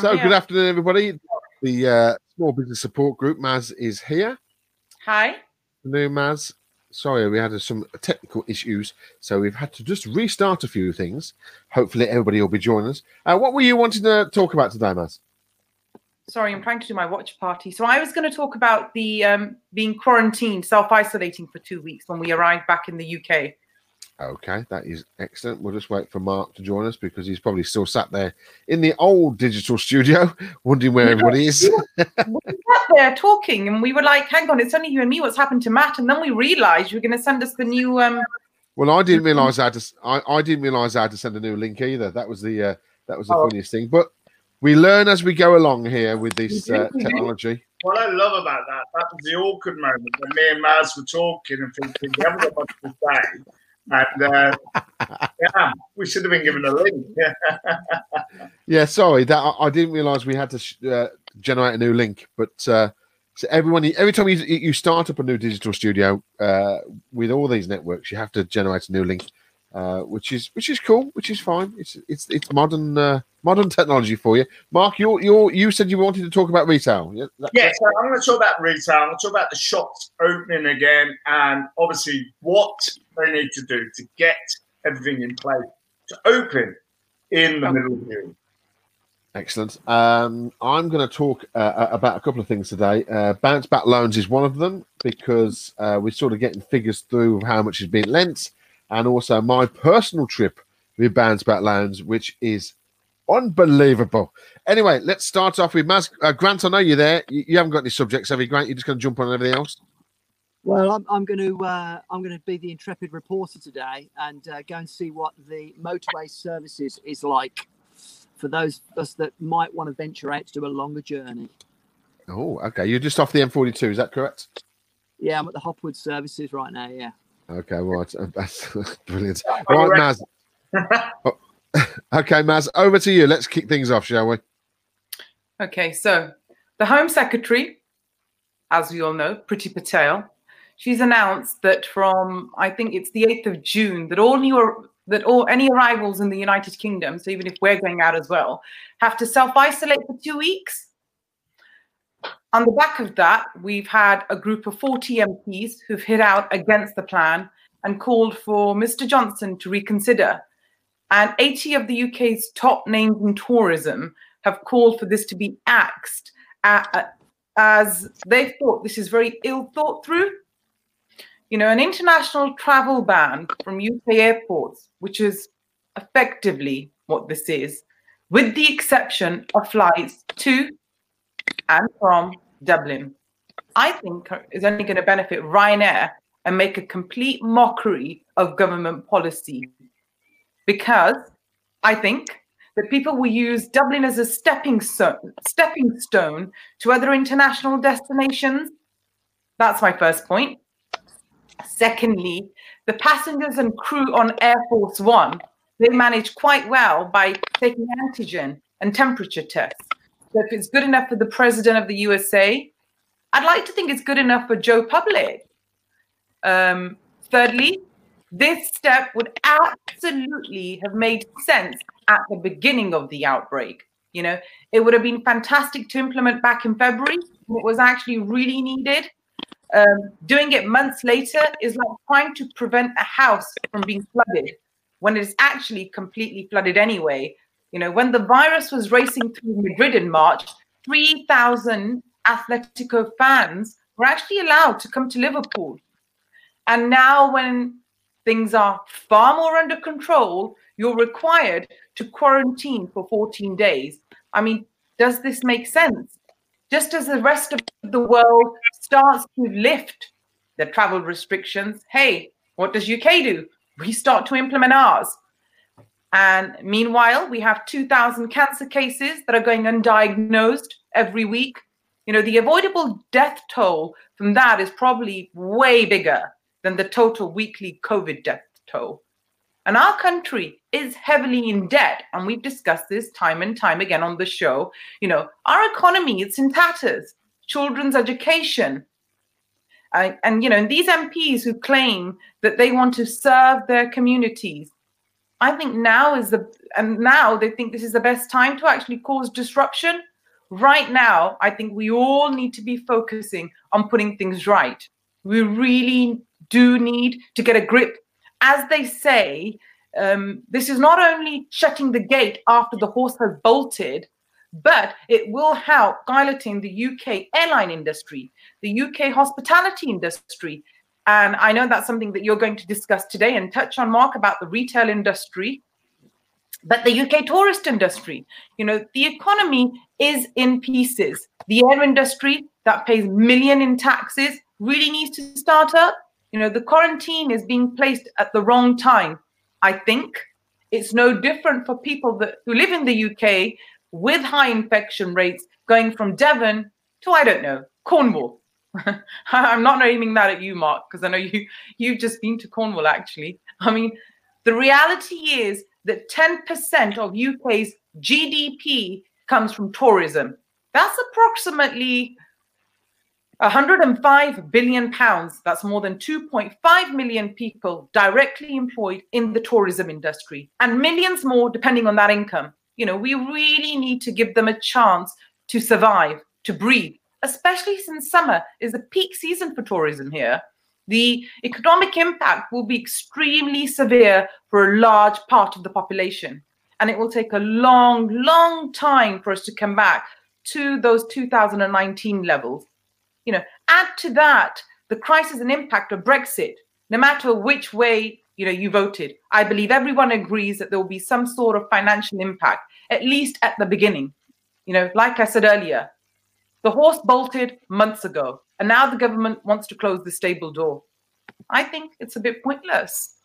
so, good afternoon, everybody. The uh, Small Business Support Group, Maz, is here. Hi. Afternoon, Maz. Sorry, we had some technical issues, so we've had to just restart a few things. Hopefully, everybody will be joining us. Uh, what were you wanting to talk about today, Maz? Sorry, I'm trying to do my watch party. So I was going to talk about the um, being quarantined, self-isolating for two weeks when we arrived back in the UK. Okay, that is excellent. We'll just wait for Mark to join us because he's probably still sat there in the old digital studio, wondering where everybody is. we sat there talking, and we were like, "Hang on, it's only you and me. What's happened to Matt?" And then we realised you were going to send us the new. Um... Well, I didn't realise I had to. I, I didn't realise I had to send a new link either. That was the uh, that was the oh. funniest thing. But we learn as we go along here with this uh, technology. What I love about that, that was the awkward moment when me and Maz were talking and thinking, we haven't got much to say. And uh, yeah, we should have been given a link. yeah, sorry that I, didn't realise we had to sh- uh, generate a new link. But uh, so everyone, every time you, you start up a new digital studio uh, with all these networks, you have to generate a new link, uh, which is which is cool, which is fine. It's it's it's modern uh, modern technology for you. Mark, you you you said you wanted to talk about retail. Yeah, yeah so I'm going to talk about retail. I'm going to talk about the shops opening again, and obviously what they need to do to get everything in place to open in the middle of June. Excellent. Um, I'm going to talk uh, about a couple of things today. Uh, bounce back loans is one of them because uh, we're sort of getting figures through of how much is being lent, and also my personal trip with bounce back loans, which is unbelievable. Anyway, let's start off with Maz. Uh, Grant, I know you're there. You, you, haven't got any subjects, have you, Grant? You're just going to jump on everything else. Well, I'm, I'm going to uh, I'm going to be the intrepid reporter today and uh, go and see what the motorway services is like for those of us that might want to venture out to do a longer journey. Oh, okay. You're just off the M42, is that correct? Yeah, I'm at the Hopwood services right now. Yeah. Okay, right. That's brilliant. Right, Maz. oh, okay, Maz, over to you. Let's kick things off, shall we? Okay, so the Home Secretary, as we all know, Priti Patel, she's announced that from I think it's the 8th of June that all new that all any arrivals in the United Kingdom, so even if we're going out as well, have to self-isolate for two weeks. On the back of that, we've had a group of 40 MPs who've hit out against the plan and called for Mr. Johnson to reconsider. And 80 of the UK's top names in tourism have called for this to be axed as they thought this is very ill thought through you know, an international travel ban from UK airports, which is effectively what this is, with the exception of flights to and from Dublin, I think is only going to benefit Ryanair and make a complete mockery of government policy. Because I think that people will use Dublin as a stepping stone, stepping stone to other international destinations. That's my first point. Secondly, the passengers and crew on Air Force One, they manage quite well by taking antigen and temperature tests. So if it's good enough for the president of the USA, I'd like to think it's good enough for Joe Public. Um, thirdly, this step would absolutely have made sense at the beginning of the outbreak. You know, it would have been fantastic to implement back in February. It was actually really needed. Um, doing it months later is like trying to prevent a house from being flooded when it is actually completely flooded anyway. You know, when the virus was racing through Madrid in March, 3,000 Atletico fans were actually allowed to come to Liverpool. And now, when things are far more under control, you're required to quarantine for 14 days. I mean, does this make sense? Just as the rest of the world starts to lift the travel restrictions, hey, what does UK do? We start to implement ours. And meanwhile, we have 2,000 cancer cases that are going undiagnosed every week. You know, the avoidable death toll from that is probably way bigger than the total weekly COVID death toll. And our country is heavily in debt. And we've discussed this time and time again on the show. You know, our economy, it's in tatters children's education. Uh, and, you know, and these MPs who claim that they want to serve their communities, I think now is the and now they think this is the best time to actually cause disruption. Right now, I think we all need to be focusing on putting things right. We really do need to get a grip. As they say, um, this is not only shutting the gate after the horse has bolted, but it will help piloting the UK airline industry, the UK hospitality industry. And I know that's something that you're going to discuss today and touch on, Mark, about the retail industry, but the UK tourist industry. You know, the economy is in pieces. The air industry that pays million in taxes really needs to start up. You know, the quarantine is being placed at the wrong time. I think it's no different for people that who live in the UK with high infection rates going from Devon to I don't know Cornwall. I'm not aiming that at you, Mark, because I know you you've just been to Cornwall. Actually, I mean, the reality is that 10% of UK's GDP comes from tourism. That's approximately 105 billion pounds. That's more than 2.5 million people directly employed in the tourism industry, and millions more depending on that income. You know, we really need to give them a chance to survive, to breathe, especially since summer is the peak season for tourism here. The economic impact will be extremely severe for a large part of the population. And it will take a long, long time for us to come back to those 2019 levels you know, add to that the crisis and impact of Brexit. No matter which way you know you voted, I believe everyone agrees that there will be some sort of financial impact, at least at the beginning. You know, like I said earlier, the horse bolted months ago, and now the government wants to close the stable door. I think it's a bit pointless.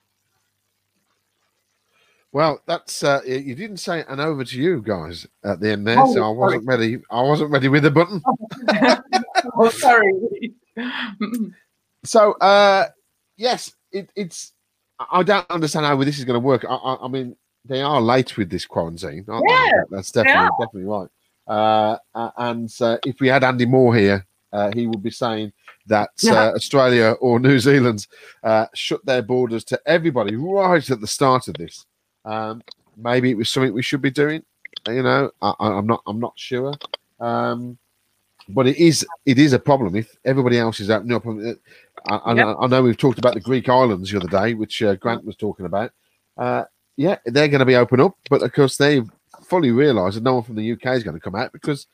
Well, that's uh, you didn't say an over to you guys at the end there, oh, so I wasn't sorry. ready. I wasn't ready with the button. oh, sorry. so, uh, yes, it, it's. I don't understand how this is going to work. I, I, I, mean, they are late with this quarantine. yeah, they? That's definitely definitely right. Uh, and uh, if we had Andy Moore here, uh, he would be saying that. Uh, Australia or New Zealand uh, shut their borders to everybody right at the start of this. Um, maybe it was something we should be doing. You know, I, am not. I'm not sure. Um, but it is it is a problem if everybody else is opening up. I, I, yep. I know we've talked about the Greek islands the other day, which uh, Grant was talking about. Uh, yeah, they're going to be open up, but of course they fully realise that no one from the UK is going to come out because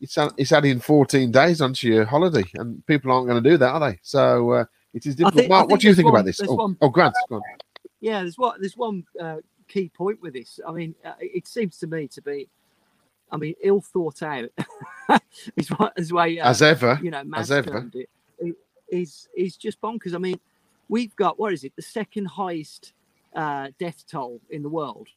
it's it's adding 14 days onto your holiday, and people aren't going to do that, are they? So uh, it is difficult. Think, Mark, what do you think one, about this? Oh, one, oh, Grant, yeah, there's what there's one uh, key point with this. I mean, uh, it seems to me to be I mean, ill thought out is what as way uh, as ever. You know, as ever. It, is is just bonkers. I mean, we've got what is it? The second highest uh, death toll in the world.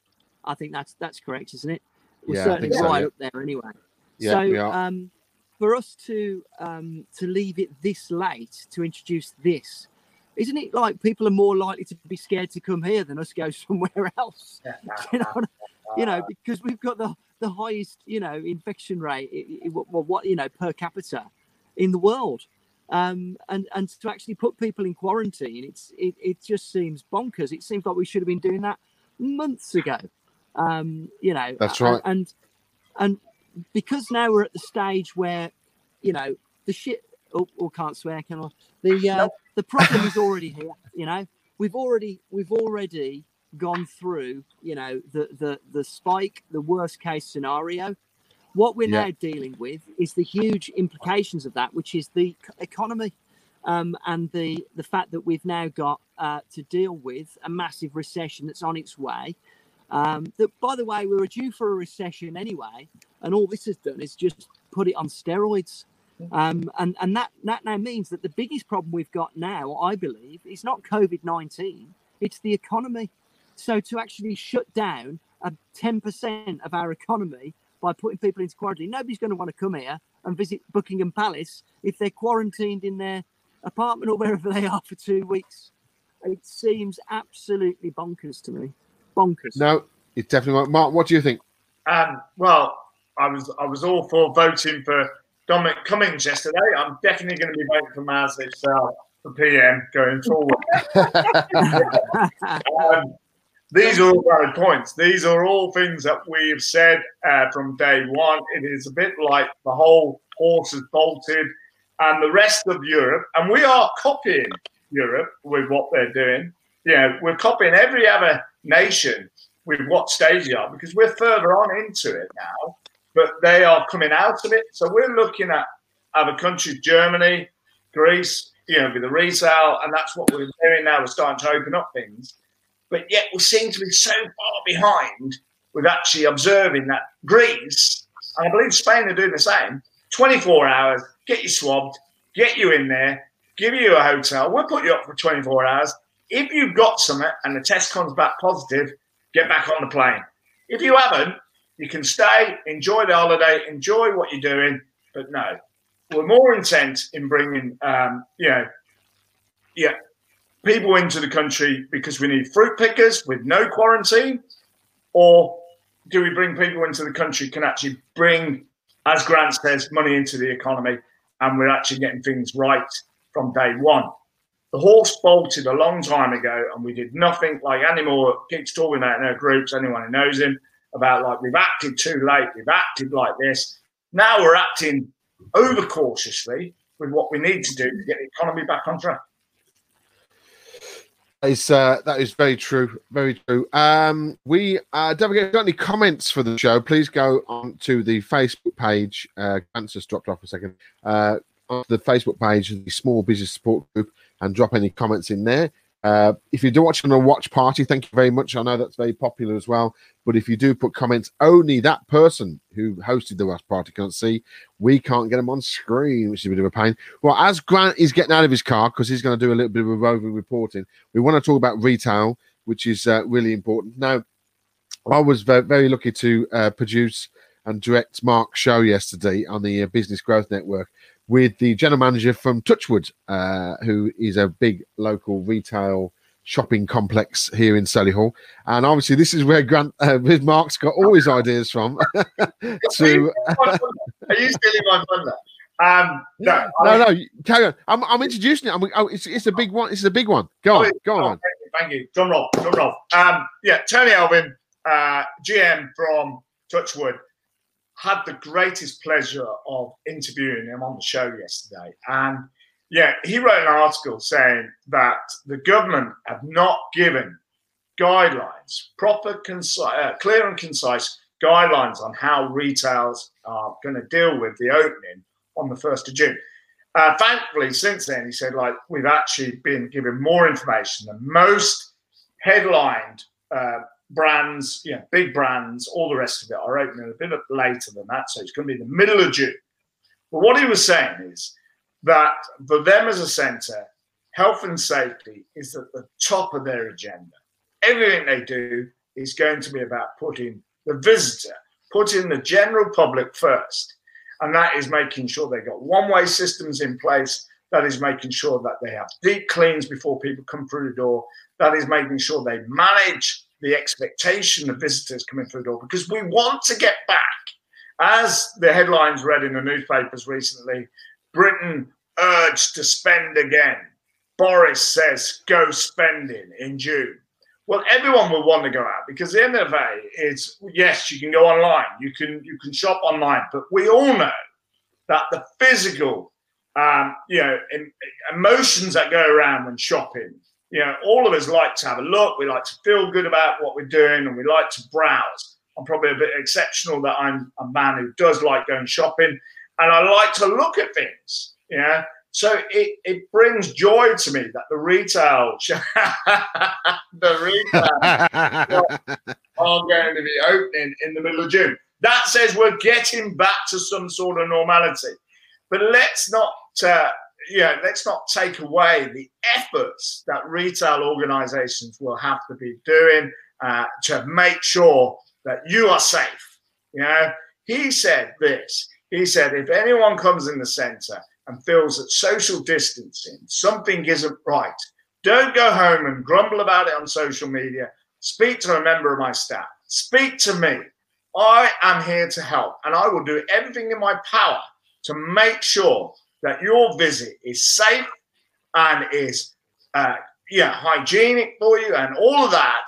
I think that's that's correct, isn't it? We're yeah, certainly so, right yeah. up there anyway. Yeah, so um, for us to um, to leave it this late to introduce this, isn't it like people are more likely to be scared to come here than us go somewhere else? you know, you know, because we've got the the highest, you know, infection rate, what, what you know, per capita in the world. Um, and and to actually put people in quarantine, it's it, it just seems bonkers. It seems like we should have been doing that months ago. Um, you know, that's right. And and because now we're at the stage where, you know, the shit. Oh, oh can't swear, can I? The uh, the problem is already here. You know, we've already we've already gone through, you know, the the the spike, the worst case scenario. What we're yeah. now dealing with is the huge implications of that, which is the economy, um, and the the fact that we've now got uh, to deal with a massive recession that's on its way. Um, that, by the way, we were due for a recession anyway, and all this has done is just put it on steroids. Um, and and that that now means that the biggest problem we've got now, I believe, is not COVID nineteen; it's the economy. So to actually shut down a 10% of our economy by putting people into quarantine, nobody's going to want to come here and visit Buckingham Palace if they're quarantined in their apartment or wherever they are for two weeks. It seems absolutely bonkers to me. Bonkers. No, it definitely. Mark, what do you think? Um, well, I was I was all for voting for Dominic Cummings yesterday. I'm definitely going to be voting for Maz itself for PM going forward. um, these are all valid points. These are all things that we have said uh, from day one. It is a bit like the whole horse has bolted and the rest of Europe, and we are copying Europe with what they're doing. You know, we're copying every other nation with what stage they are because we're further on into it now, but they are coming out of it. So we're looking at other countries, Germany, Greece, you know, with the resale, and that's what we're doing now. We're starting to open up things but yet we seem to be so far behind with actually observing that Greece, and I believe Spain are doing the same, 24 hours, get you swabbed, get you in there, give you a hotel, we'll put you up for 24 hours. If you've got something and the test comes back positive, get back on the plane. If you haven't, you can stay, enjoy the holiday, enjoy what you're doing, but no, we're more intent in bringing, um, you know, yeah, people into the country because we need fruit pickers with no quarantine? Or do we bring people into the country can actually bring, as Grant says, money into the economy and we're actually getting things right from day one? The horse bolted a long time ago and we did nothing like Andy Moore keeps talking about in our groups, anyone who knows him, about like we've acted too late, we've acted like this. Now we're acting over cautiously with what we need to do to get the economy back on track is uh, that is very true, very true. Um, we uh, don't forget, got any comments for the show? Please go on to the Facebook page. Uh, Grant's just dropped off a second. Uh, on the Facebook page, the Small Business Support Group, and drop any comments in there. Uh, if you do watch on a watch party, thank you very much. I know that's very popular as well. But if you do put comments, only that person who hosted the watch party can't see. We can't get them on screen, which is a bit of a pain. Well, as Grant is getting out of his car because he's going to do a little bit of a roving reporting, we want to talk about retail, which is uh, really important. Now, I was very, very lucky to uh, produce and direct Mark's show yesterday on the uh, Business Growth Network with the general manager from Touchwood, uh, who is a big local retail shopping complex here in Solihull. And obviously, this is where Grant, uh, Mark's got all his ideas from. to, Are you stealing my thunder? Um, no, no, no, carry on. I'm, I'm introducing it. I'm, oh, it's, it's a big one. It's a big one. Go on, go on. Thank you. Drum roll, drum roll. Um, yeah, Tony Alvin, uh, GM from Touchwood had the greatest pleasure of interviewing him on the show yesterday. And yeah, he wrote an article saying that the government have not given guidelines, proper, uh, clear and concise guidelines on how retailers are going to deal with the opening on the 1st of June. Uh, thankfully, since then, he said, like, we've actually been given more information than most headlined uh, brands, know, big brands, all the rest of it are opening a bit later than that. So it's going to be the middle of June. But what he was saying is that for them as a centre, health and safety is at the top of their agenda. Everything they do is going to be about putting the visitor, putting the general public first. And that is making sure they've got one way systems in place. That is making sure that they have deep cleans before people come through the door. That is making sure they manage the expectation of visitors coming through the door because we want to get back. As the headlines read in the newspapers recently, Britain urged to spend again. Boris says go spending in June. Well, everyone will want to go out because the end of the day is yes, you can go online, you can you can shop online, but we all know that the physical, um, you know, emotions that go around when shopping you know, all of us like to have a look. We like to feel good about what we're doing, and we like to browse. I'm probably a bit exceptional that I'm a man who does like going shopping, and I like to look at things. Yeah, so it, it brings joy to me that the retail the retail are going to be opening in the middle of June. That says we're getting back to some sort of normality. But let's not uh, yeah, let's not take away the efforts that retail organizations will have to be doing uh, to make sure that you are safe. You know, he said this. He said, if anyone comes in the center and feels that social distancing, something isn't right, don't go home and grumble about it on social media. Speak to a member of my staff. Speak to me. I am here to help, and I will do everything in my power to make sure that your visit is safe and is uh, yeah hygienic for you and all of that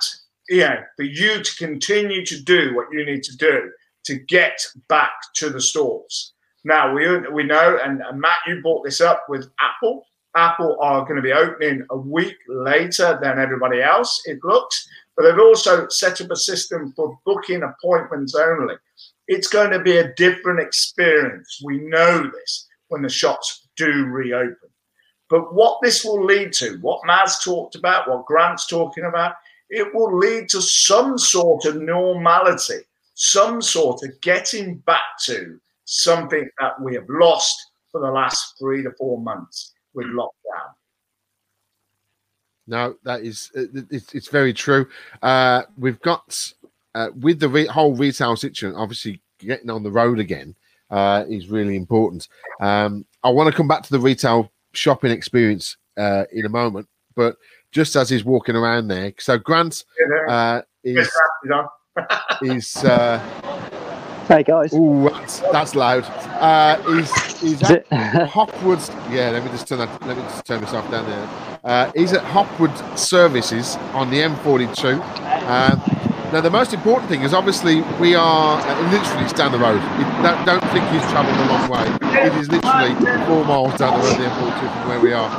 know, for you to continue to do what you need to do to get back to the stores. Now we we know, and, and Matt, you brought this up with Apple. Apple are going to be opening a week later than everybody else. It looks, but they've also set up a system for booking appointments only. It's going to be a different experience. We know this when the shops do reopen. But what this will lead to, what Maz talked about, what Grant's talking about, it will lead to some sort of normality, some sort of getting back to something that we have lost for the last three to four months with lockdown. No, that is it's, very true. Uh, we've got uh, with the re- whole retail situation, obviously getting on the road again uh, is really important. Um, I want to come back to the retail shopping experience uh, in a moment, but just as he's walking around there, so Grant uh, is is. Uh, hey guys! Oh, that's, that's loud. Uh, he's he's at Hopwood. Yeah, let me just turn that. Let me just turn this off down there. Uh, he's at Hopwood Services on the M42. Uh, now, the most important thing is obviously we are uh, literally down the road. don't, don't think he's travelled a long way. It is literally four miles down the road, the M42 from where we are.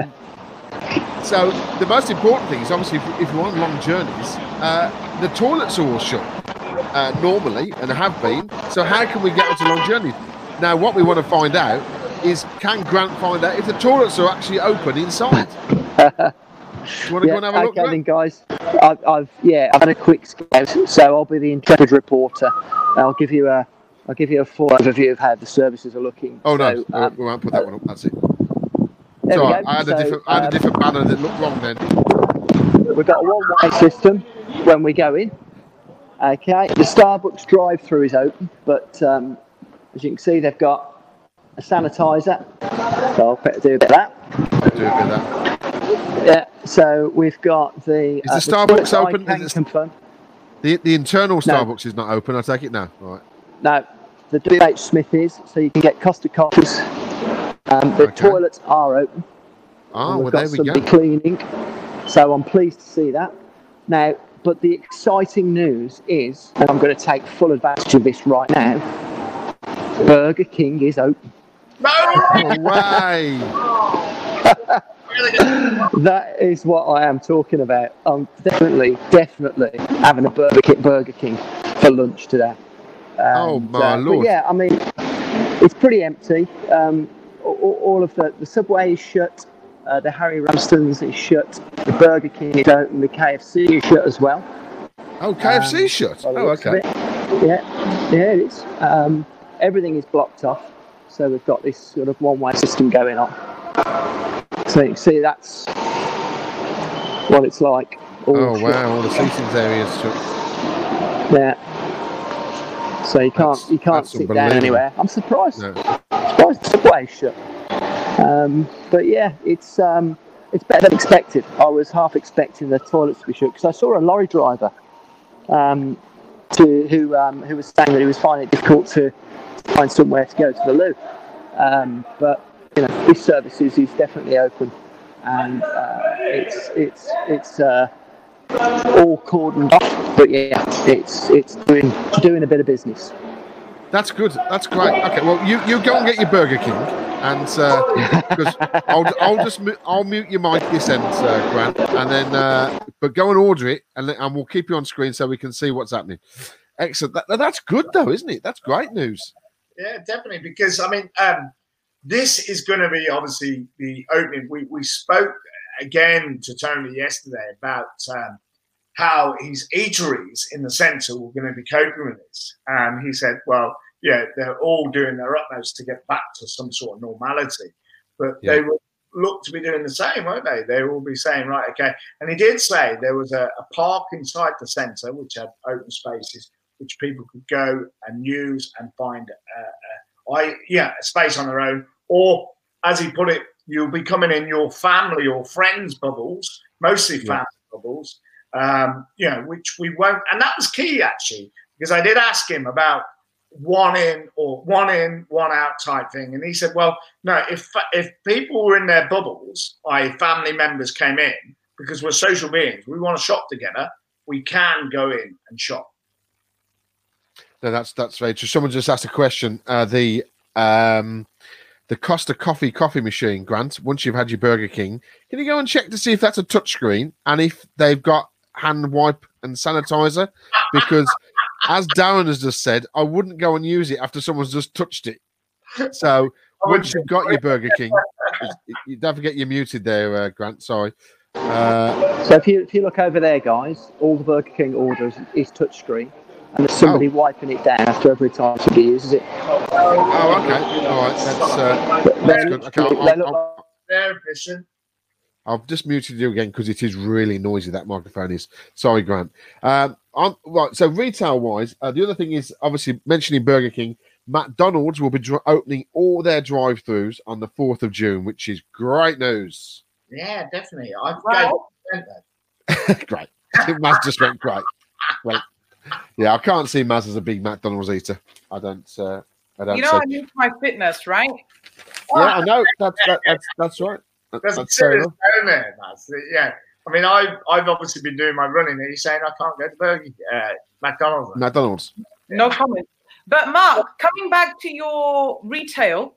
Um, so the most important thing is obviously if, if you're on long journeys, uh, the toilets are all shut uh, normally and have been. So how can we get onto long journeys? Now, what we want to find out is can Grant find out if the toilets are actually open inside? You want to yeah, go and have a look? Okay, then, guys. I've, I've, yeah, I've had a quick scout, so I'll be the intrepid reporter. I'll give you a I'll give you a full overview of how the services are looking. Oh no, so, um, we won't put that one up. That's it. So I had, so, a different, I had um, a different banner that looked wrong then. We've got a one-way system when we go in. Okay, the Starbucks drive-through is open, but um, as you can see, they've got a sanitizer. So I'll do a bit of that. I'll do a bit of that. So we've got the. Is the uh, Starbucks the open? Is confirm. The the internal Starbucks no. is not open. I take it now. All right. No, the DH Smith is, so you can get Costa coffees. Um, the okay. toilets are open. Ah, well, there we go. cleaning. So I'm pleased to see that. Now, but the exciting news is, and I'm going to take full advantage of this right now. Burger King is open. No way! that is what I am talking about. I'm definitely, definitely having a Burger King, Burger King for lunch today. oh my uh, lord! Yeah, I mean, it's pretty empty. Um, all, all, of the the Subway is shut. Uh, the Harry Ramsden's is shut. The Burger King is open. The KFC is shut as well. Oh, KFC um, shut. Oh, okay. Yeah, yeah, it is. Um, everything is blocked off. So we've got this sort of one-way system going on. So you see, that's what it's like. All oh wow! All the seating areas. Yeah. So you can't that's, you can't sit down anywhere. I'm surprised. No. surprised the subway's shut. Um, but yeah, it's um, it's better than expected. I was half expecting the toilets to be shut because I saw a lorry driver um, to, who um, who was saying that he was finding it difficult to find somewhere to go to the loo. Um, but you know, this services is definitely open, and uh, it's it's it's uh, all cordoned off. But yeah, it's it's doing doing a bit of business. That's good. That's great. Okay, well, you, you go and get your Burger King, and because uh, I'll, I'll just I'll mute your mic this end, uh, Grant, and then uh, but go and order it, and, and we'll keep you on screen so we can see what's happening. Excellent. That, that's good though, isn't it? That's great news. Yeah, definitely. Because I mean, um, this is going to be obviously the opening. We, we spoke again to Tony yesterday about um, how his eateries in the centre were going to be coping with this. And he said, well, yeah, they're all doing their utmost to get back to some sort of normality. But yeah. they will look to be doing the same, won't they? They will be saying, right, okay. And he did say there was a, a park inside the centre which had open spaces which people could go and use and find uh, uh, I yeah a space on their own or as he put it, you'll be coming in your family or friends bubbles, mostly family yeah. bubbles, um, you know, which we won't. And that was key actually, because I did ask him about one in or one in, one out type thing, and he said, "Well, no, if if people were in their bubbles, i.e., family members came in, because we're social beings, we want to shop together, we can go in and shop. No, that's that's very true. Someone just asked a question. Uh, the um, the Costa Coffee coffee machine, Grant. Once you've had your Burger King, can you go and check to see if that's a touchscreen and if they've got hand wipe and sanitizer? Because as Darren has just said, I wouldn't go and use it after someone's just touched it. So once you've got your Burger King, you don't forget you're muted there, uh, Grant. Sorry. Uh, So if you if you look over there, guys, all the Burger King orders is touchscreen, and there's somebody wiping it down after every time somebody uses it. oh, okay. All right. That's uh, that's they good. Okay, I'll, I'll, I'll, they're efficient. I've just muted you again because it is really noisy. That microphone is. Sorry, Grant. Um, on, right. So retail wise, uh, the other thing is obviously mentioning Burger King. McDonald's will be dr- opening all their drive-throughs on the fourth of June, which is great news. Yeah, definitely. I've Well- great. Maz just went great. Well, yeah, I can't see Maz as a big McDonald's eater. I don't. Uh, I don't. You know, say- I need my fitness, right? yeah, I know. That's that, that's that's right. That- There's that's fair serious enough. down there, Maz. Yeah. I mean, I've, I've obviously been doing my running, and you're saying I can't go to Burger uh, McDonald's. McDonald's. No comment. But Mark, coming back to your retail,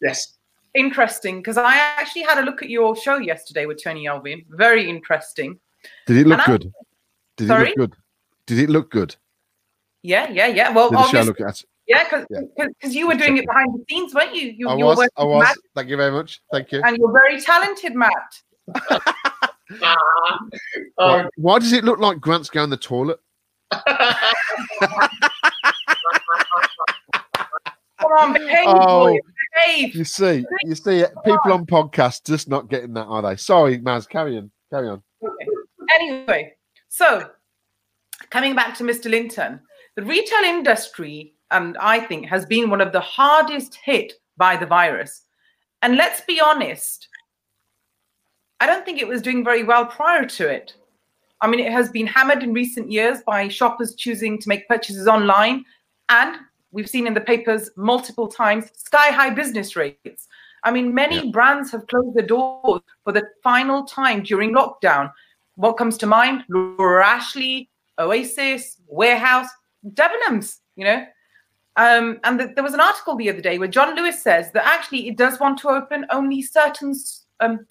Yes. interesting because I actually had a look at your show yesterday with Tony Alvin. Very interesting. Did it look And I- good? Did it look good? Did it look good? Yeah, yeah, yeah. Well, Did the show obviously, look at? yeah, because Yeah. you were doing it behind the scenes, weren't you? You, I you were was. I was. Matt, Thank you very much. Thank you. and you're very talented, Matt. Ah. Why, oh, why does it look like Grant's going the toilet? Come on, behave, Oh. boy, behave. You see, you see, people on podcasts just not getting that, are they? Sorry, Maz. Carry on. Carry on. Anyway, so coming back to Mr. Linton, the retail industry, and I think, has been one of the hardest hit by the virus. And let's be honest, I don't think it was doing very well prior to it. I mean, it has been hammered in recent years by shoppers choosing to make purchases online. And we've seen in the papers multiple times sky high business rates. I mean, many brands have closed their doors for the final time during lockdown. What comes to mind? Laura Ashley, Oasis, Warehouse, Debenhams, you know. Um, and th- there was an article the other day where John Lewis says that actually it does want to open only certain um,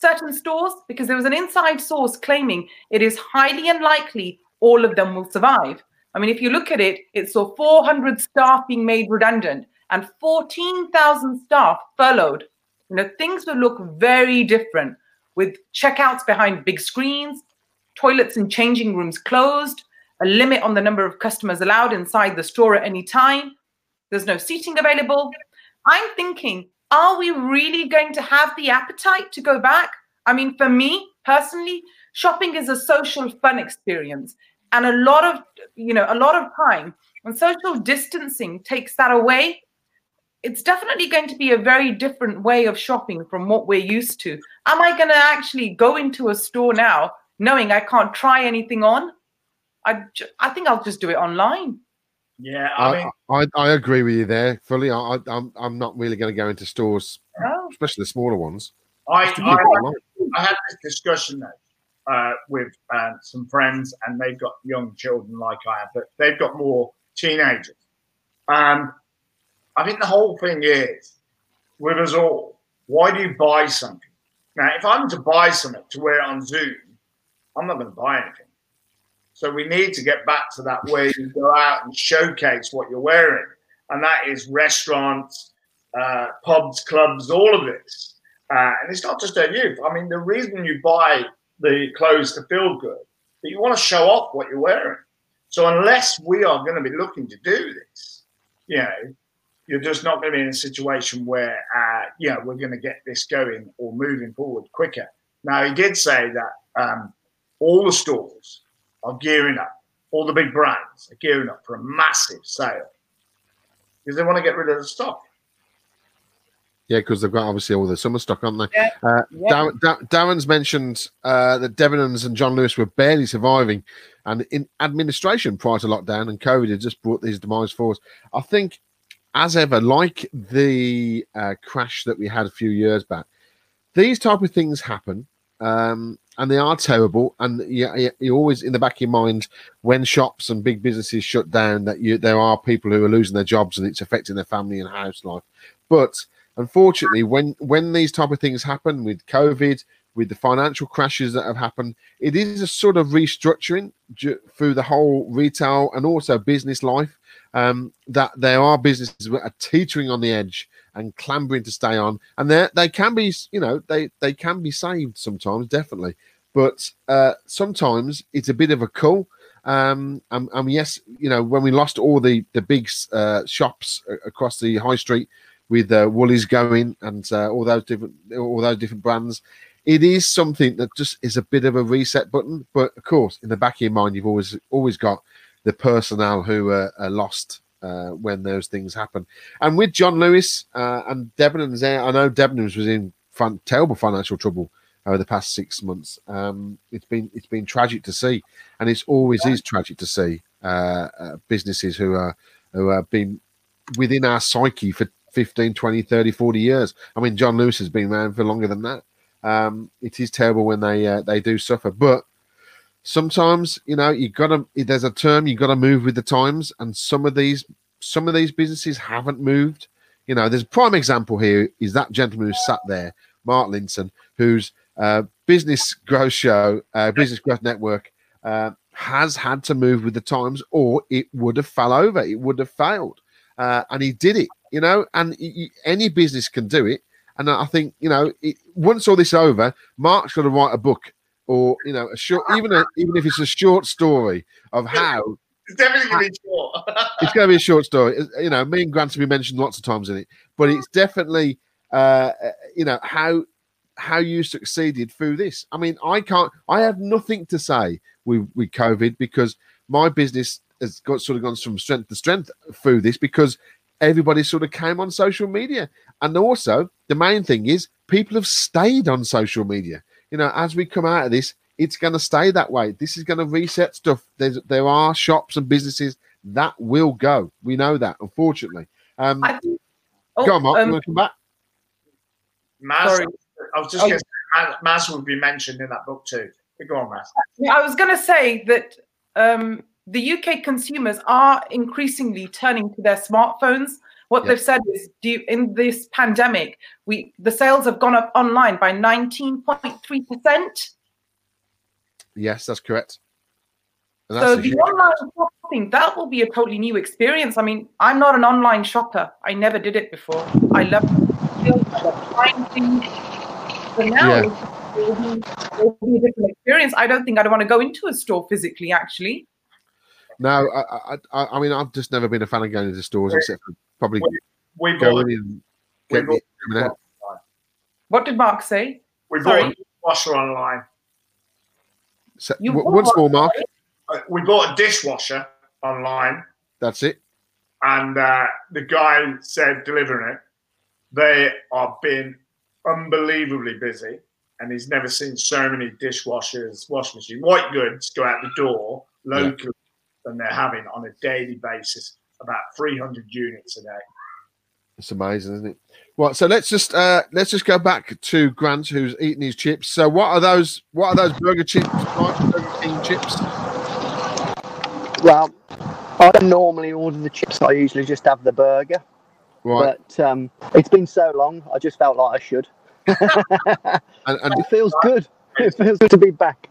certain stores because there was an inside source claiming it is highly unlikely all of them will survive. I mean, if you look at it, it saw 400 staff being made redundant and 14,000 staff furloughed. You know, things will look very different with checkouts behind big screens, toilets and changing rooms closed, a limit on the number of customers allowed inside the store at any time. There's no seating available. I'm thinking, are we really going to have the appetite to go back? I mean, for me personally, shopping is a social fun experience. And a lot of, you know, a lot of time when social distancing takes that away, it's definitely going to be a very different way of shopping from what we're used to. Am I going to actually go into a store now knowing I can't try anything on? I, I think I'll just do it online. yeah, I I, mean, I, I agree with you there fully. I, I, I'm, I'm not really going to go into stores, Oh, especially the smaller ones. I, just I, keep it alive. I had this discussion though, uh, with uh, some friends, and they've got young children like I have, but they've got more teenagers. Um, I think the whole thing is with us all. Why do you buy something? Now, if I'm to buy something to wear it on Zoom, I'm not going to buy anything. So we need to get back to that where you go out and showcase what you're wearing, and that is restaurants, uh, pubs, clubs, all of this. Uh, and it's not just our youth. I mean, the reason you buy the clothes to feel good, that you want to show off what you're wearing. So unless we are going to be looking to do this, you know, you're just not going to be in a situation where, uh, you know, we're going to get this going or moving forward quicker. Now, he did say that um, all the stores are gearing up, all the big brands are gearing up for a massive sale because they want to get rid of the stock. Yeah, because they've got obviously all the summer stock, aren't they? Yeah. Uh, Yeah. Dar- Dar- Darren's mentioned uh, that Debenhams and John Lewis were barely surviving, and in administration prior to lockdown and COVID had just brought these demise forward. I think, as ever, like the uh, crash that we had a few years back, these type of things happen. Um, and they are terrible. And you, you, always in the back of your mind when shops and big businesses shut down that you there are people who are losing their jobs and it's affecting their family and house life. But unfortunately, when when these type of things happen with COVID, with the financial crashes that have happened, it is a sort of restructuring through the whole retail and also business life. Um, that there are businesses that are teetering on the edge and clambering to stay on, and they they can be, you know, they they can be saved sometimes, definitely. But uh, sometimes it's a bit of a cull. Um, and, and yes, you know, when we lost all the the big uh, shops across the high street with uh, Woolies going and uh, all those different all those different brands, it is something that just is a bit of a reset button. But of course, in the back of your mind, you've always always got the personnel who are, are lost uh, when those things happen. And with John Lewis uh, and Debenhams there, I know Debenhams was in fun, terrible financial trouble over the past six months. Um, it's been it's been tragic to see, and it's always is tragic to see uh, uh, businesses who are who have been within our psyche for 15, 20, 30, 40 years. I mean, John Lewis has been around for longer than that. Um, it is terrible when they uh, they do suffer, but sometimes you know you gotta there's a term you gotta move with the times and some of these some of these businesses haven't moved. You know there's a prime example here is that gentleman who sat there mark linton whose uh, business growth show uh, business growth network uh, has had to move with the times or it would have fell over it would have failed. Uh, and he did it you know and any business can do it. And i think you know it, once all this over mark's got to write a book or you know, a short, even a, even if it's a short story of how. It's definitely going to be short. it's going to be a short story. You know, me and Grant have been mentioned lots of times in it, but it's definitely, uh, you know, how how you succeeded through this. I mean, I can't. I have nothing to say with with COVID because my business has got sort of gone from strength to strength through this because everybody sort of came on social media, and also the main thing is people have stayed on social media you know, as we come out of this, it's going to stay that way. This is going to reset stuff. There's there are shops and businesses that will go. We know that, unfortunately. Um, I oh, go on, Mark. Um, you come back? Maz, sorry. I was just oh. going to say, Maz would be mentioned in that book too. Go on, Maz. I was going to say that um, the UK consumers are increasingly turning to their smartphones what they've said is, you, in this pandemic, we the sales have gone up online by 19.3 percent. Yes, that's correct. so the online shopping that will be a totally new experience. I mean, I'm not an online shopper. I never did it before. I love buying things, but now yeah. it, will be, it will be a different experience. I don't think I'd want to go into a store physically. Actually. No, I, I, I mean, I've just never been a fan of going into stores except for probably we, we go in and get the What did Mark say? We Sorry. bought a dishwasher online. So, w- once more, Mark. Uh, we bought a dishwasher online. That's it. And uh, the guy said delivering it, they are being unbelievably busy. And he's never seen so many dishwashers, washing machine, white goods go out the door locally yeah. than they're having on a daily basis about 300 units a day. It's amazing, isn't it? Well, so let's just uh let's just go back to Grant, who's eating his chips. So, what are those? What are those burger chips? Burger King chips. Well, I don't normally order the chips. I usually just have the burger. Right. But um, it's been so long, I just felt like I should. and, and it feels good. It feels good to be back.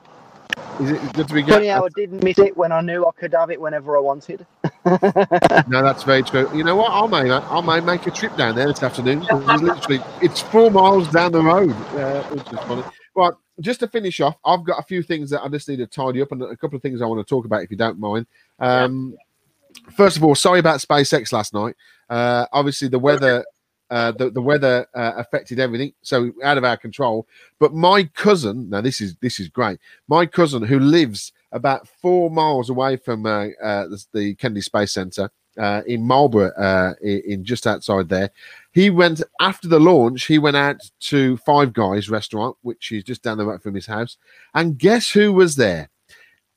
Is it good to be good? Funny how I didn't miss it when I knew I could have it whenever I wanted. No, that's very true. You know what? I may, I may make a trip down there this afternoon. It's literally, it's four miles down the road. Uh, which is funny. Right, just to finish off, I've got a few things that I just need to tidy up, and a couple of things I want to talk about, if you don't mind. Um, first of all, sorry about SpaceX last night. Uh, obviously, the weather uh, the, the weather uh, affected everything, so out of our control. But my cousin, now this is this is great. My cousin, who lives about four miles away from uh, uh the, the, Kennedy Space Center uh, in Marlborough, uh, in, in, just outside there, he went after the launch. He went out to Five Guys restaurant, which is just down the road from his house, and guess who was there?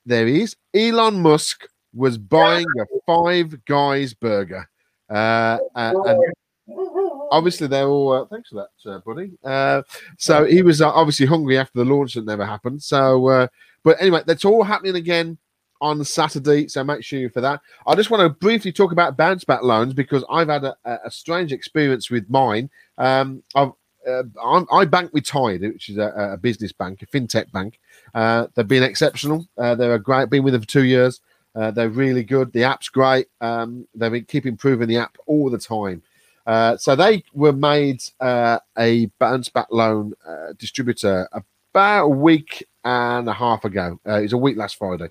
There he is. Elon Musk was buying a Five Guys burger, and obviously they're all uh, thanks for that uh, buddy uh, so he was uh, obviously hungry after the launch that never happened so uh, but anyway that's all happening again on saturday so make sure you for that i just want to briefly talk about bounce back loans because i've had a, a strange experience with mine um, I've, uh, i bank with Tide, which is a, a business bank, a fintech bank. Uh, they've been exceptional. Uh, they're a great. Been with them for two years. Uh, they're really good. The app's great. Um, they've been keep improving the app all the time. Uh, so they were made uh, a bounce back loan distributor about a week and a half ago. Uh, it was a week last Friday.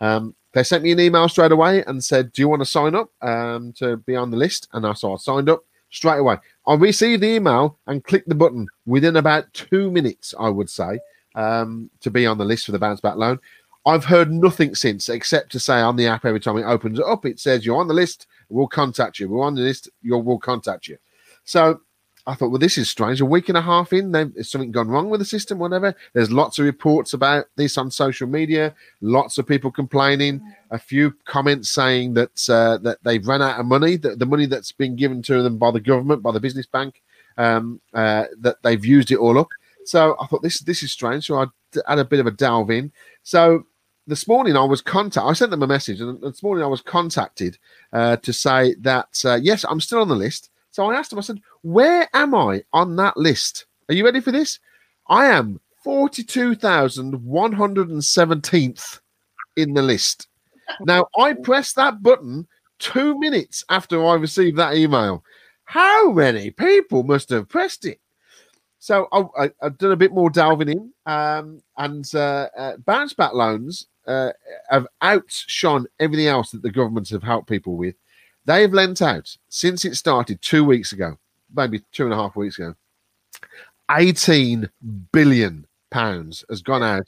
Um, they sent me an email straight away and said, "Do you want to sign up um, to be on the list?" And I so I signed up straight away. I received the email and clicked the button within about two minutes. I would say um, to be on the list for the bounce back loan. I've heard nothing since except to say on the app every time it opens up, it says you're on the list We'll contact you. We're on the list. You'll, we'll contact you. So I thought, well, this is strange. A week and a half in, there's something gone wrong with the system, whatever. There's lots of reports about this on social media, lots of people complaining, a few comments saying that uh, that they've run out of money, that the money that's been given to them by the government, by the business bank, um, uh, that they've used it all up. So I thought this this is strange. So I had a bit of a delve in. So this morning I was contacted. I sent them a message, and this morning I was contacted uh, to say that uh, yes, I'm still on the list. So I asked him, I said, "Where am I on that list? Are you ready for this? I am forty-two thousand one hundred and seventeenth in the list." Now I pressed that button two minutes after I received that email. How many people must have pressed it? So I, have done a bit more delving in, um, and uh, uh, bounce back loans uh, have outshone everything else that the governments have helped people with. They've lent out since it started two weeks ago, maybe two and a half weeks ago. 18 billion pounds has gone out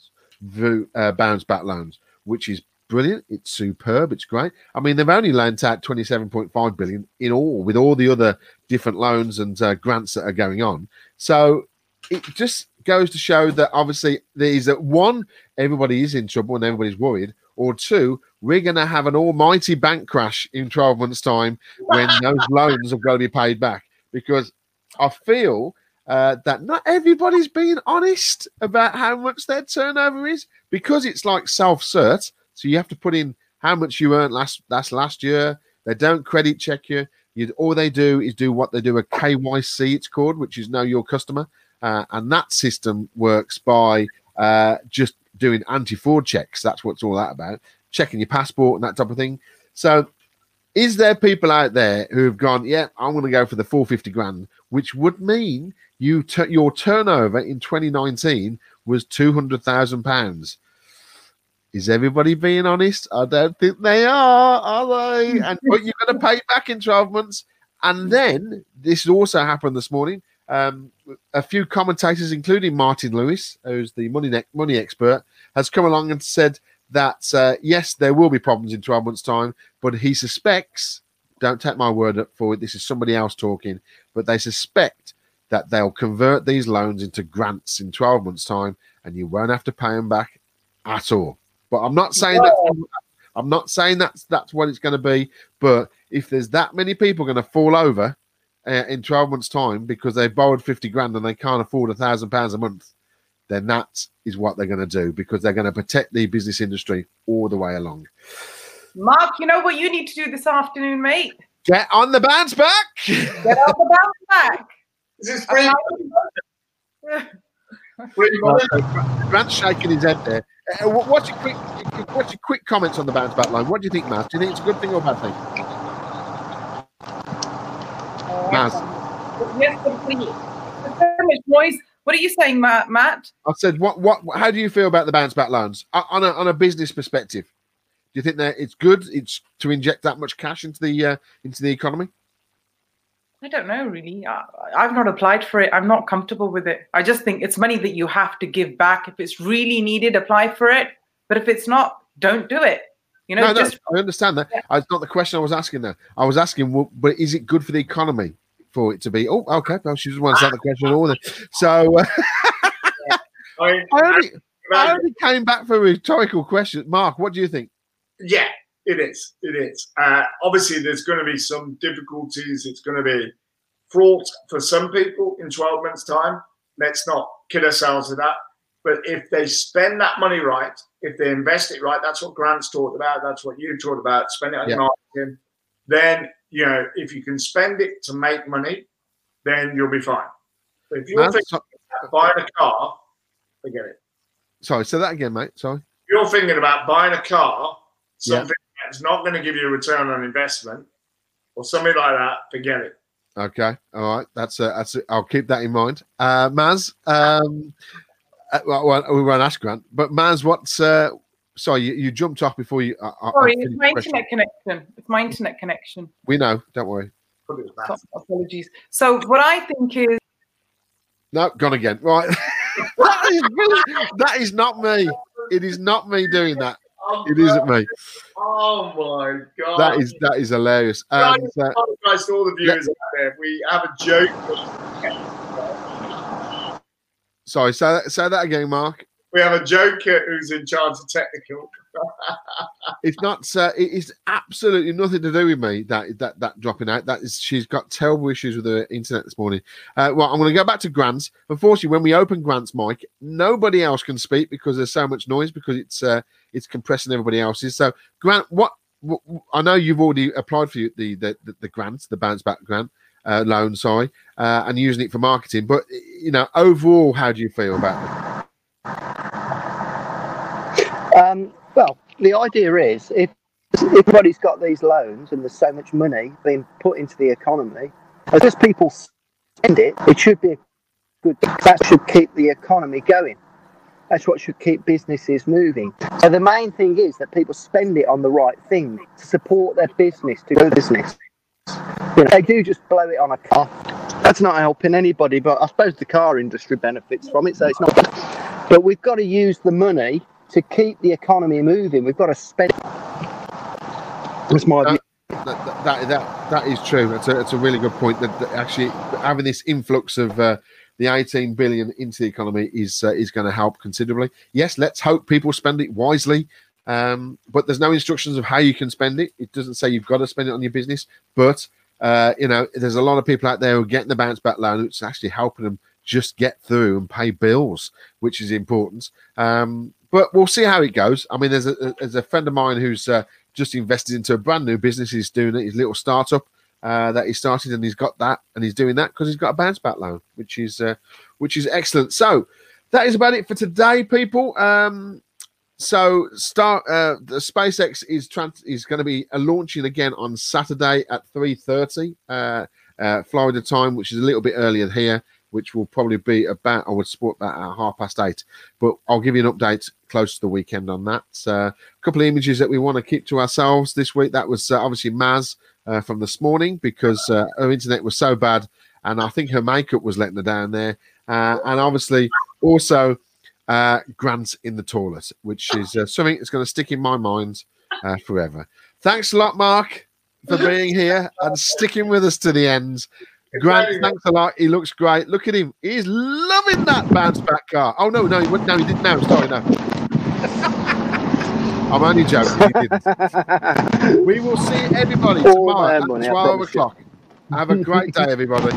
through uh, bounce back loans, which is brilliant. It's superb. It's great. I mean, they've only lent out 27.5 billion in all with all the other different loans and uh, grants that are going on. So it just goes to show that obviously there's that one, everybody is in trouble and everybody's worried, or two, we're going to have an almighty bank crash in 12 months' time when those loans have got to be paid back. Because I feel uh, that not everybody's being honest about how much their turnover is because it's like self cert. So you have to put in how much you earned last that's last year. They don't credit check you. You all they do is do what they do a KYC. It's called, which is know your customer. Uh, and that system works by uh, just doing anti-fraud checks. That's what it's all that about, checking your passport and that type of thing. So, is there people out there who have gone, yeah, I'm going to go for the 450 grand, which would mean you t- your turnover in 2019 was 200,000 pounds. Is everybody being honest? I don't think they are, are they? And but you're going to pay back in 12 months. And then this also happened this morning. Um, a few commentators, including Martin Lewis, who's the money ne- money expert, has come along and said that uh, yes, there will be problems in 12 months' time, but he suspects. Don't take my word for it. This is somebody else talking, but they suspect that they'll convert these loans into grants in 12 months' time, and you won't have to pay them back at all. But I'm not saying that. I'm not saying that's that's what it's going to be. But if there's that many people going to fall over uh, in 12 months' time because they've borrowed 50 grand and they can't afford a thousand pounds a month, then that is what they're going to do because they're going to protect the business industry all the way along. Mark, you know what you need to do this afternoon, mate? Get on the bounce back. Get on the bounce back. This is free. Grant's shaking his head there. Uh, what's your quick, what's your quick comments on the bounce back line? What do you think, Matt? Do you think it's a good thing or a bad thing? Yes, complete. so much noise. What are you saying, Matt? Matt? I said, what, what, how do you feel about the bounce back loans on a, on a business perspective? Do you think that it's good? It's to inject that much cash into the uh, into the economy. I don't know, really. I, I've not applied for it. I'm not comfortable with it. I just think it's money that you have to give back. If it's really needed, apply for it. But if it's not, don't do it. You know, no, just no, I understand that. Yeah. It's not the question I was asking. There, I was asking, well, but is it good for the economy? For it to be. Oh, okay. Well, she just wants to have the question all. So uh, I, I, only, I only came back for a rhetorical question. Mark, what do you think? Yeah, it is. It is. Uh, obviously, there's going to be some difficulties. It's going to be fraught for some people in 12 months' time. Let's not kid ourselves with that. But if they spend that money right, if they invest it right, that's what Grant's talked about. That's what you talked about. Spend it on Yeah. marketing. Then you know if you can spend it to make money, then you'll be fine. But if you're Man, thinking so- about buying a car, forget it. sorry, say that again, mate. Sorry. If you're thinking about buying a car, Yeah. something that's not going to give you a return on investment, or something like that, forget it. Okay, all right. That's uh, that's. it. I'll keep that in mind. Uh, Maz, um, uh, well, we won't ask Grant, but Maz, what's? Uh, sorry, you, you jumped off before you. I, I- I Sorry, it's my the question. internet connection. It's my internet connection. We know. Don't worry. So, apologies. So what I think is No, gone again. Right. that, is, brilliant. that is not me. It is not me doing that. It isn't me. Oh my god! That is that is hilarious. Right. And uh, apologize to all the viewers out there. We have a joke. sorry, say that, say that again, Mark. We have a joker who's in charge of technical. It's not. Uh, it is absolutely nothing to do with me. That that that dropping out. That is. She's got terrible issues with her internet this morning. Uh, well, I'm going to go back to Grant's. Unfortunately, when we open Grant's mic, nobody else can speak because there's so much noise because it's uh, it's compressing everybody else's. So, Grant, what? what I know you've already applied for the the the, the grant, the bounce back grant. Uh, loan, sorry, uh, and using it for marketing. But you know, overall, how do you feel about it? Um, well, the idea is if everybody's got these loans and there's so much money being put into the economy, as just people spend it, it should be good. That should keep the economy going. That's what should keep businesses moving. So the main thing is that people spend it on the right thing to support their business, to go business. You know, they do just blow it on a car. That's not helping anybody, but I suppose the car industry benefits from it, so it's not. But we've got to use the money to keep the economy moving. We've got to spend. That's my that, that, that, that, that is true. That's a, that's a really good point. That, that actually having this influx of uh, the 18 billion into the economy is uh, is going to help considerably. Yes, let's hope people spend it wisely. Um, but there's no instructions of how you can spend it. It doesn't say you've got to spend it on your business. But uh, you know, there's a lot of people out there who are getting the bounce back loan. It's actually helping them just get through and pay bills, which is important. Um, but we'll see how it goes. I mean, there's a there's a friend of mine who's uh, just invested into a brand new business. He's doing it, his little startup uh, that he started, and he's got that, and he's doing that because he's got a bounce back loan, which is uh, which is excellent. So that is about it for today, people. Um, so start uh, the SpaceX is trans- is going to be launching again on Saturday at three thirty uh, uh, Florida time, which is a little bit earlier here. Which will probably be about I would support that at half past eight, but I'll give you an update close to the weekend on that. Uh, a couple of images that we want to keep to ourselves this week. That was uh, obviously Maz uh, from this morning because uh, her internet was so bad, and I think her makeup was letting her down there. Uh, and obviously, also Grant in the toilet, which is something that's going to stick in my mind forever. Thanks a lot, Mark, for being here and sticking with us to the end. Grant, thanks a lot. He looks great. Look at him. He's loving that bounce back car. Oh no, no, he wouldn't. No, he didn't. No, sorry, no. I'm only joking. He didn't. We will see everybody All tomorrow at money, 12 o'clock. Have a great day, everybody.